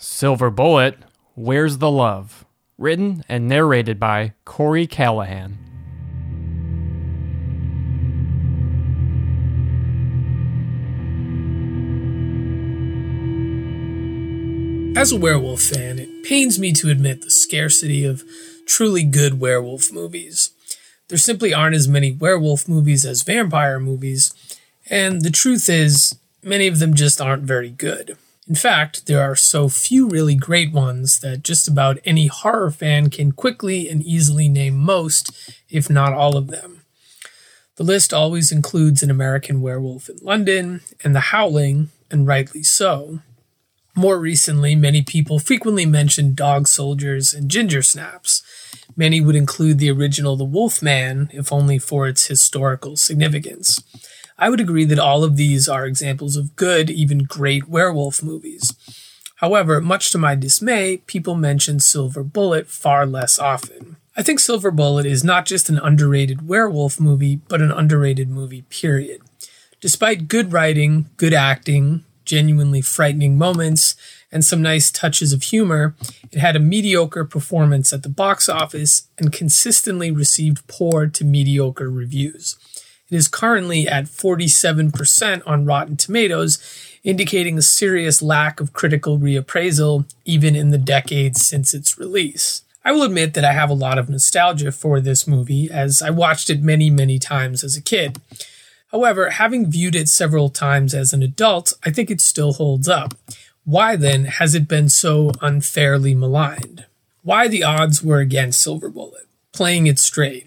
Silver Bullet, Where's the Love? Written and narrated by Corey Callahan. As a werewolf fan, it pains me to admit the scarcity of truly good werewolf movies. There simply aren't as many werewolf movies as vampire movies, and the truth is, many of them just aren't very good. In fact, there are so few really great ones that just about any horror fan can quickly and easily name most, if not all of them. The list always includes An American Werewolf in London and The Howling, and rightly so. More recently, many people frequently mention dog soldiers and ginger snaps. Many would include the original The Wolf Man, if only for its historical significance. I would agree that all of these are examples of good, even great werewolf movies. However, much to my dismay, people mention Silver Bullet far less often. I think Silver Bullet is not just an underrated werewolf movie, but an underrated movie, period. Despite good writing, good acting, genuinely frightening moments, and some nice touches of humor, it had a mediocre performance at the box office and consistently received poor to mediocre reviews. It is currently at 47% on Rotten Tomatoes, indicating a serious lack of critical reappraisal even in the decades since its release. I will admit that I have a lot of nostalgia for this movie, as I watched it many, many times as a kid. However, having viewed it several times as an adult, I think it still holds up. Why then has it been so unfairly maligned? Why the odds were against Silver Bullet? Playing it straight.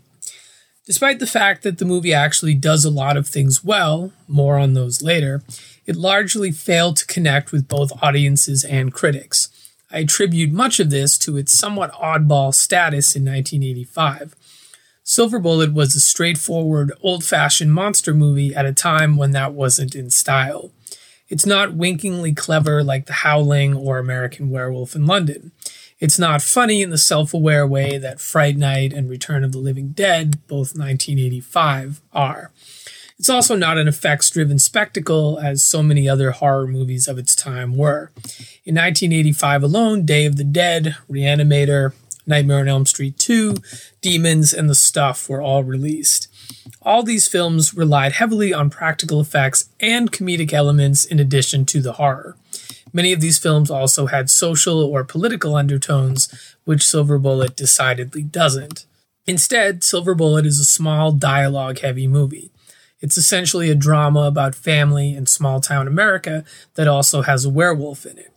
Despite the fact that the movie actually does a lot of things well, more on those later, it largely failed to connect with both audiences and critics. I attribute much of this to its somewhat oddball status in 1985. Silver Bullet was a straightforward, old fashioned monster movie at a time when that wasn't in style. It's not winkingly clever like The Howling or American Werewolf in London. It's not funny in the self aware way that Fright Night and Return of the Living Dead, both 1985, are. It's also not an effects driven spectacle as so many other horror movies of its time were. In 1985 alone, Day of the Dead, Reanimator, Nightmare on Elm Street 2, Demons, and The Stuff were all released. All these films relied heavily on practical effects and comedic elements in addition to the horror. Many of these films also had social or political undertones, which Silver Bullet decidedly doesn't. Instead, Silver Bullet is a small, dialogue heavy movie. It's essentially a drama about family in small town America that also has a werewolf in it.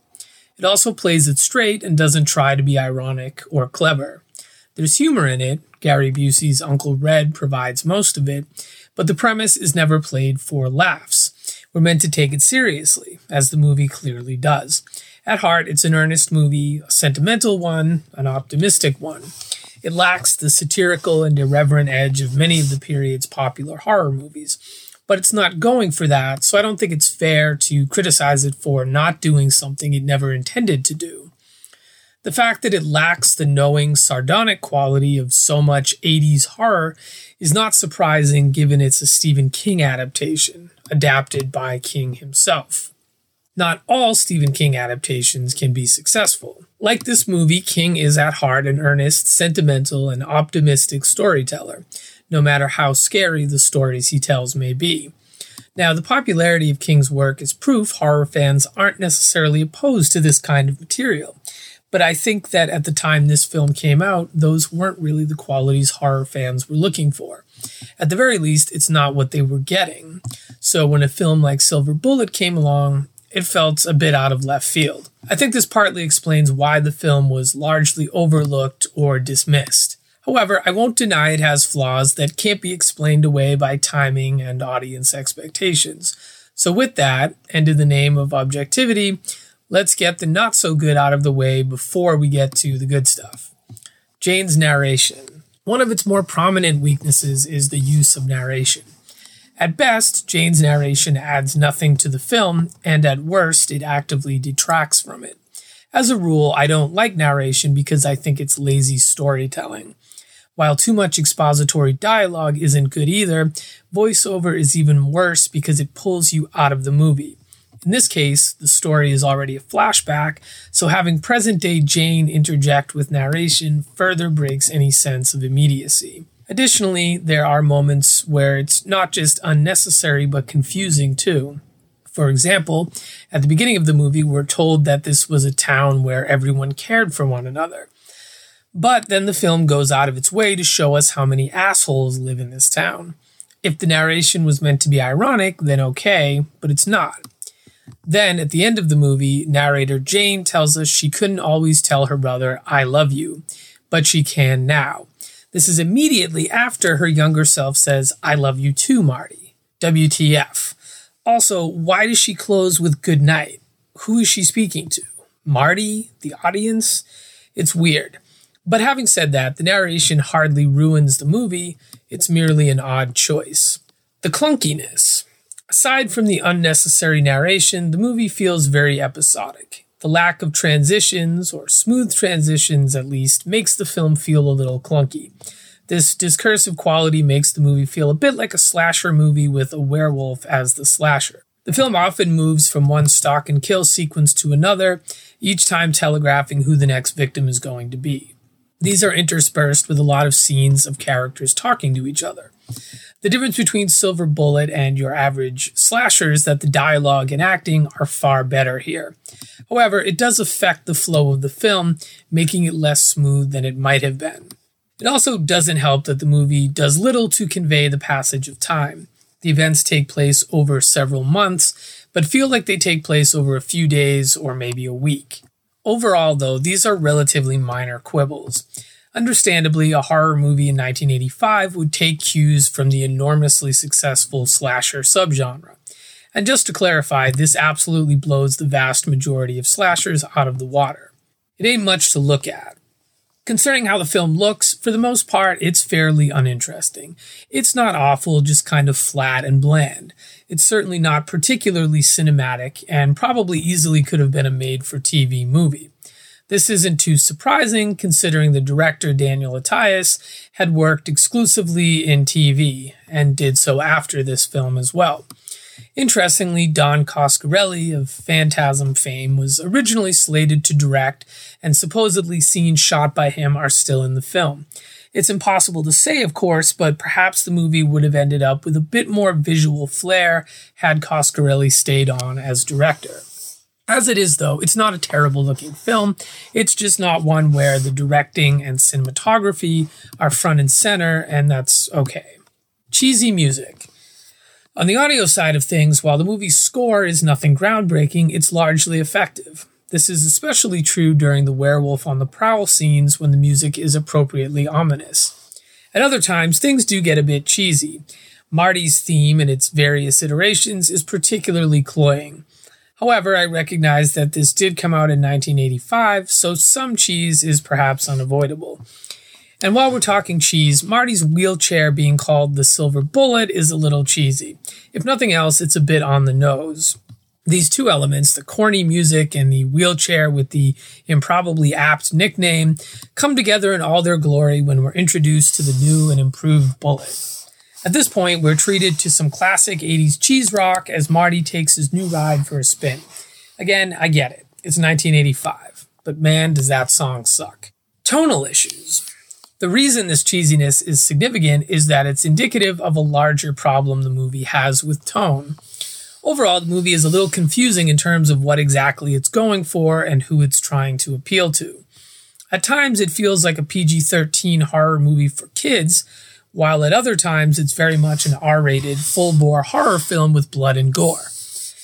It also plays it straight and doesn't try to be ironic or clever. There's humor in it, Gary Busey's Uncle Red provides most of it, but the premise is never played for laughs. We're meant to take it seriously, as the movie clearly does. At heart, it's an earnest movie, a sentimental one, an optimistic one. It lacks the satirical and irreverent edge of many of the period's popular horror movies, but it's not going for that, so I don't think it's fair to criticize it for not doing something it never intended to do. The fact that it lacks the knowing, sardonic quality of so much 80s horror is not surprising given it's a Stephen King adaptation adapted by King himself. Not all Stephen King adaptations can be successful. Like this movie, King is at heart an earnest, sentimental, and optimistic storyteller, no matter how scary the stories he tells may be. Now, the popularity of King's work is proof horror fans aren't necessarily opposed to this kind of material. But I think that at the time this film came out, those weren't really the qualities horror fans were looking for. At the very least, it's not what they were getting. So when a film like Silver Bullet came along, it felt a bit out of left field. I think this partly explains why the film was largely overlooked or dismissed. However, I won't deny it has flaws that can't be explained away by timing and audience expectations. So, with that, and in the name of objectivity, let's get the not so good out of the way before we get to the good stuff. Jane's narration. One of its more prominent weaknesses is the use of narration. At best, Jane's narration adds nothing to the film, and at worst, it actively detracts from it. As a rule, I don't like narration because I think it's lazy storytelling. While too much expository dialogue isn't good either, voiceover is even worse because it pulls you out of the movie. In this case, the story is already a flashback, so having present day Jane interject with narration further breaks any sense of immediacy. Additionally, there are moments where it's not just unnecessary but confusing too. For example, at the beginning of the movie, we're told that this was a town where everyone cared for one another. But then the film goes out of its way to show us how many assholes live in this town. If the narration was meant to be ironic, then okay, but it's not. Then, at the end of the movie, narrator Jane tells us she couldn't always tell her brother, I love you, but she can now. This is immediately after her younger self says, I love you too, Marty. WTF. Also, why does she close with good night? Who is she speaking to? Marty? The audience? It's weird. But having said that, the narration hardly ruins the movie, it's merely an odd choice. The clunkiness. Aside from the unnecessary narration, the movie feels very episodic. The lack of transitions, or smooth transitions at least, makes the film feel a little clunky. This discursive quality makes the movie feel a bit like a slasher movie with a werewolf as the slasher. The film often moves from one stalk and kill sequence to another, each time telegraphing who the next victim is going to be. These are interspersed with a lot of scenes of characters talking to each other. The difference between Silver Bullet and your average slasher is that the dialogue and acting are far better here. However, it does affect the flow of the film, making it less smooth than it might have been. It also doesn't help that the movie does little to convey the passage of time. The events take place over several months, but feel like they take place over a few days or maybe a week. Overall, though, these are relatively minor quibbles. Understandably, a horror movie in 1985 would take cues from the enormously successful slasher subgenre. And just to clarify, this absolutely blows the vast majority of slashers out of the water. It ain't much to look at. Concerning how the film looks, for the most part, it's fairly uninteresting. It's not awful, just kind of flat and bland. It's certainly not particularly cinematic, and probably easily could have been a made for TV movie. This isn't too surprising considering the director Daniel Attias had worked exclusively in TV and did so after this film as well. Interestingly, Don Coscarelli of Phantasm fame was originally slated to direct, and supposedly scenes shot by him are still in the film. It's impossible to say, of course, but perhaps the movie would have ended up with a bit more visual flair had Coscarelli stayed on as director. As it is, though, it's not a terrible looking film. It's just not one where the directing and cinematography are front and center, and that's okay. Cheesy music. On the audio side of things, while the movie's score is nothing groundbreaking, it's largely effective. This is especially true during the werewolf on the prowl scenes when the music is appropriately ominous. At other times, things do get a bit cheesy. Marty's theme in its various iterations is particularly cloying. However, I recognize that this did come out in 1985, so some cheese is perhaps unavoidable. And while we're talking cheese, Marty's wheelchair being called the Silver Bullet is a little cheesy. If nothing else, it's a bit on the nose. These two elements, the corny music and the wheelchair with the improbably apt nickname, come together in all their glory when we're introduced to the new and improved Bullet. At this point, we're treated to some classic 80s cheese rock as Marty takes his new ride for a spin. Again, I get it. It's 1985. But man, does that song suck. Tonal issues. The reason this cheesiness is significant is that it's indicative of a larger problem the movie has with tone. Overall, the movie is a little confusing in terms of what exactly it's going for and who it's trying to appeal to. At times, it feels like a PG 13 horror movie for kids, while at other times it's very much an R rated, full bore horror film with blood and gore.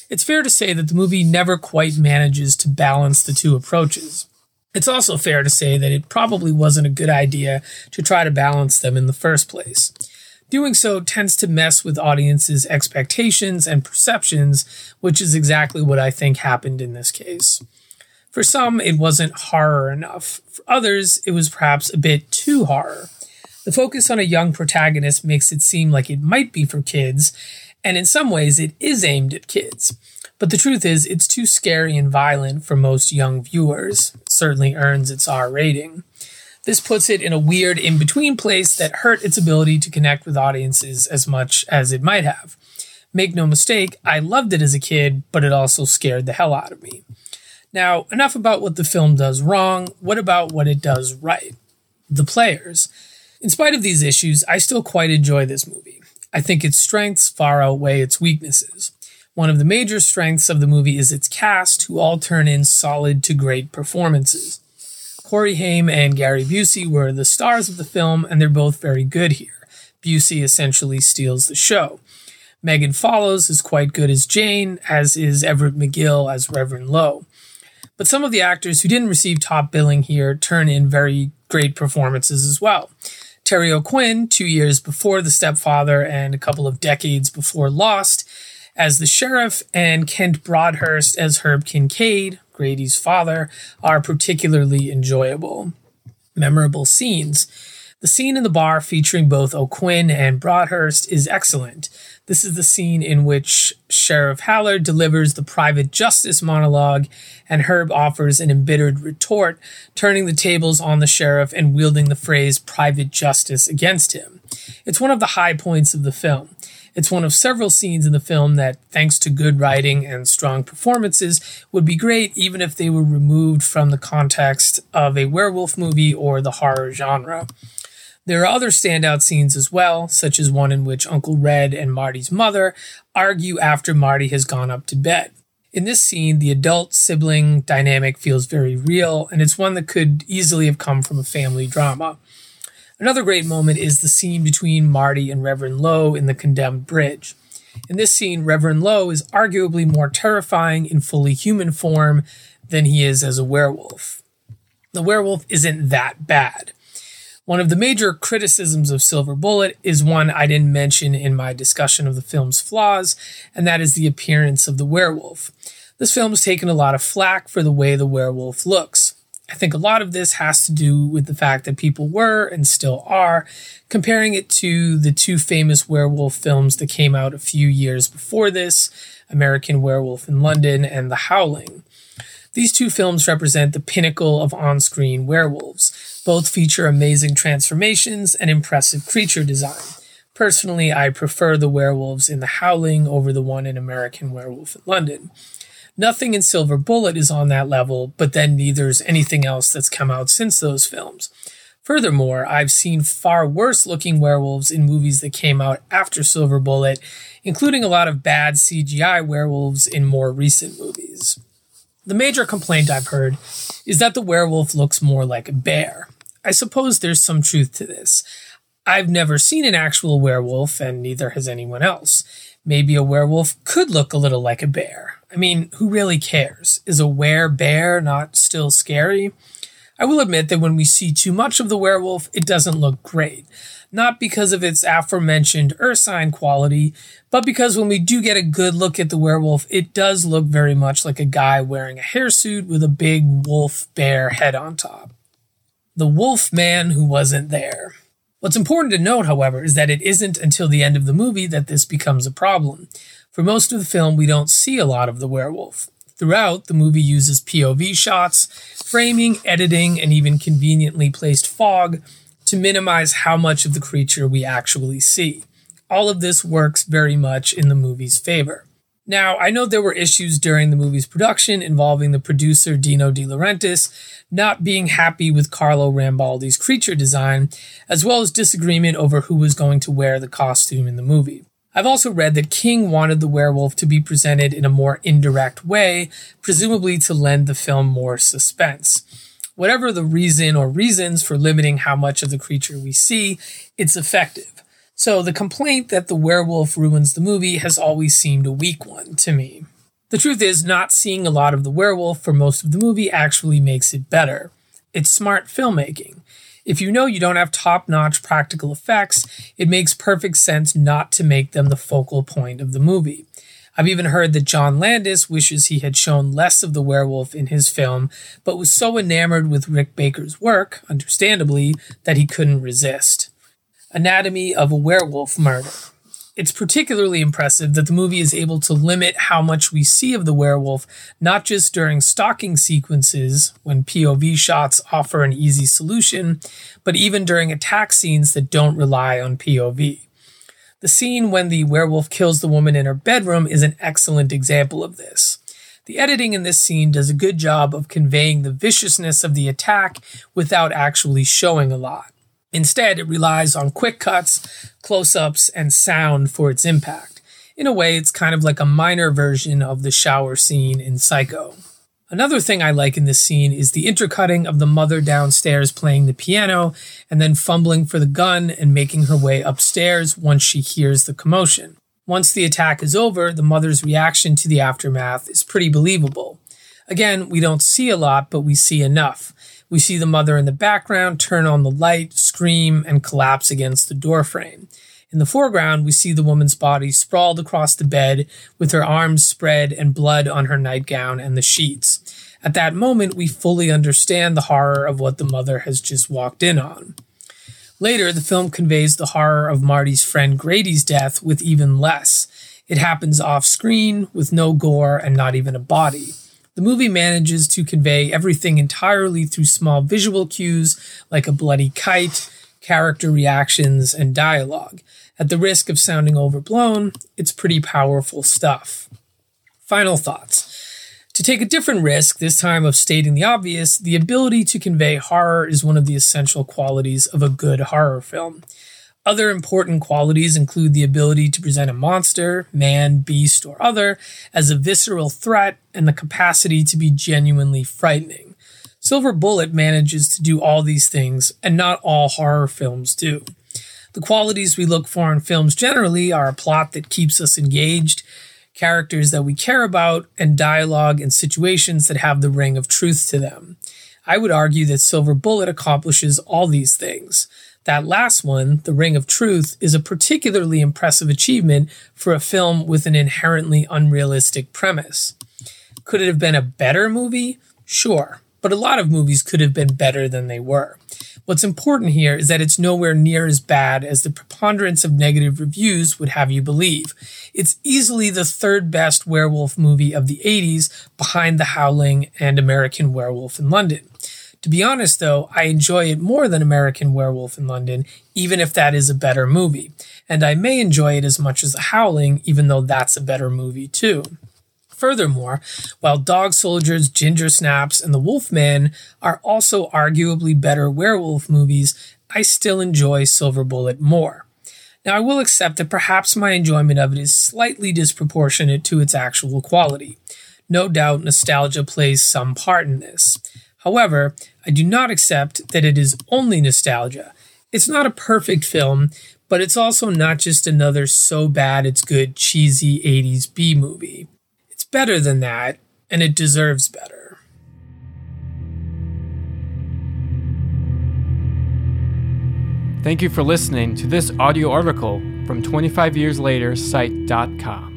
It's fair to say that the movie never quite manages to balance the two approaches. It's also fair to say that it probably wasn't a good idea to try to balance them in the first place. Doing so tends to mess with audiences' expectations and perceptions, which is exactly what I think happened in this case. For some, it wasn't horror enough. For others, it was perhaps a bit too horror. The focus on a young protagonist makes it seem like it might be for kids, and in some ways it is aimed at kids. But the truth is, it's too scary and violent for most young viewers. It certainly earns its R rating. This puts it in a weird in between place that hurt its ability to connect with audiences as much as it might have. Make no mistake, I loved it as a kid, but it also scared the hell out of me. Now, enough about what the film does wrong. What about what it does right? The players. In spite of these issues, I still quite enjoy this movie. I think its strengths far outweigh its weaknesses. One of the major strengths of the movie is its cast, who all turn in solid to great performances. Corey Haim and Gary Busey were the stars of the film, and they're both very good here. Busey essentially steals the show. Megan Follows is quite good as Jane, as is Everett McGill as Reverend Lowe. But some of the actors who didn't receive top billing here turn in very great performances as well. Terry O'Quinn, two years before The Stepfather and a couple of decades before Lost, as the sheriff, and Kent Broadhurst as Herb Kincaid, Grady's father, are particularly enjoyable. Memorable scenes. The scene in the bar featuring both O'Quinn and Broadhurst is excellent. This is the scene in which Sheriff Haller delivers the private justice monologue, and Herb offers an embittered retort, turning the tables on the sheriff and wielding the phrase private justice against him. It's one of the high points of the film. It's one of several scenes in the film that, thanks to good writing and strong performances, would be great even if they were removed from the context of a werewolf movie or the horror genre. There are other standout scenes as well, such as one in which Uncle Red and Marty's mother argue after Marty has gone up to bed. In this scene, the adult sibling dynamic feels very real, and it's one that could easily have come from a family drama. Another great moment is the scene between Marty and Reverend Lowe in the condemned bridge. In this scene, Reverend Lowe is arguably more terrifying in fully human form than he is as a werewolf. The werewolf isn't that bad. One of the major criticisms of Silver Bullet is one I didn't mention in my discussion of the film's flaws, and that is the appearance of the werewolf. This film has taken a lot of flack for the way the werewolf looks. I think a lot of this has to do with the fact that people were and still are comparing it to the two famous werewolf films that came out a few years before this American Werewolf in London and The Howling. These two films represent the pinnacle of on screen werewolves. Both feature amazing transformations and impressive creature design. Personally, I prefer the werewolves in The Howling over the one in American Werewolf in London. Nothing in Silver Bullet is on that level, but then neither is anything else that's come out since those films. Furthermore, I've seen far worse looking werewolves in movies that came out after Silver Bullet, including a lot of bad CGI werewolves in more recent movies. The major complaint I've heard is that the werewolf looks more like a bear. I suppose there's some truth to this. I've never seen an actual werewolf, and neither has anyone else. Maybe a werewolf could look a little like a bear. I mean, who really cares? Is a were bear not still scary? I will admit that when we see too much of the werewolf, it doesn't look great. Not because of its aforementioned ursine quality, but because when we do get a good look at the werewolf, it does look very much like a guy wearing a hairsuit with a big wolf bear head on top. The wolf man who wasn't there. What's important to note, however, is that it isn't until the end of the movie that this becomes a problem. For most of the film, we don't see a lot of the werewolf. Throughout, the movie uses POV shots, framing, editing, and even conveniently placed fog to minimize how much of the creature we actually see. All of this works very much in the movie's favor. Now, I know there were issues during the movie's production involving the producer Dino De Laurentiis not being happy with Carlo Rambaldi's creature design, as well as disagreement over who was going to wear the costume in the movie. I've also read that King wanted the werewolf to be presented in a more indirect way, presumably to lend the film more suspense. Whatever the reason or reasons for limiting how much of the creature we see, it's effective. So the complaint that the werewolf ruins the movie has always seemed a weak one to me. The truth is, not seeing a lot of the werewolf for most of the movie actually makes it better. It's smart filmmaking. If you know you don't have top notch practical effects, it makes perfect sense not to make them the focal point of the movie. I've even heard that John Landis wishes he had shown less of the werewolf in his film, but was so enamored with Rick Baker's work, understandably, that he couldn't resist. Anatomy of a Werewolf Murder. It's particularly impressive that the movie is able to limit how much we see of the werewolf, not just during stalking sequences, when POV shots offer an easy solution, but even during attack scenes that don't rely on POV. The scene when the werewolf kills the woman in her bedroom is an excellent example of this. The editing in this scene does a good job of conveying the viciousness of the attack without actually showing a lot. Instead, it relies on quick cuts, close ups, and sound for its impact. In a way, it's kind of like a minor version of the shower scene in Psycho. Another thing I like in this scene is the intercutting of the mother downstairs playing the piano and then fumbling for the gun and making her way upstairs once she hears the commotion. Once the attack is over, the mother's reaction to the aftermath is pretty believable. Again, we don't see a lot, but we see enough. We see the mother in the background turn on the light, scream, and collapse against the doorframe. In the foreground, we see the woman's body sprawled across the bed with her arms spread and blood on her nightgown and the sheets. At that moment, we fully understand the horror of what the mother has just walked in on. Later, the film conveys the horror of Marty's friend Grady's death with even less. It happens off screen with no gore and not even a body. The movie manages to convey everything entirely through small visual cues like a bloody kite, character reactions, and dialogue. At the risk of sounding overblown, it's pretty powerful stuff. Final thoughts. To take a different risk, this time of stating the obvious, the ability to convey horror is one of the essential qualities of a good horror film. Other important qualities include the ability to present a monster, man, beast, or other as a visceral threat and the capacity to be genuinely frightening. Silver Bullet manages to do all these things, and not all horror films do. The qualities we look for in films generally are a plot that keeps us engaged, characters that we care about, and dialogue and situations that have the ring of truth to them. I would argue that Silver Bullet accomplishes all these things. That last one, The Ring of Truth, is a particularly impressive achievement for a film with an inherently unrealistic premise. Could it have been a better movie? Sure, but a lot of movies could have been better than they were. What's important here is that it's nowhere near as bad as the preponderance of negative reviews would have you believe. It's easily the third best werewolf movie of the 80s behind The Howling and American Werewolf in London. To be honest, though, I enjoy it more than American Werewolf in London, even if that is a better movie. And I may enjoy it as much as The Howling, even though that's a better movie too. Furthermore, while Dog Soldiers, Ginger Snaps, and The Wolfman are also arguably better werewolf movies, I still enjoy Silver Bullet more. Now, I will accept that perhaps my enjoyment of it is slightly disproportionate to its actual quality. No doubt nostalgia plays some part in this. However, I do not accept that it is only nostalgia. It's not a perfect film, but it's also not just another so bad it's good cheesy 80s B movie It's better than that, and it deserves better. Thank you for listening to this audio article from 25 Years Later site.com.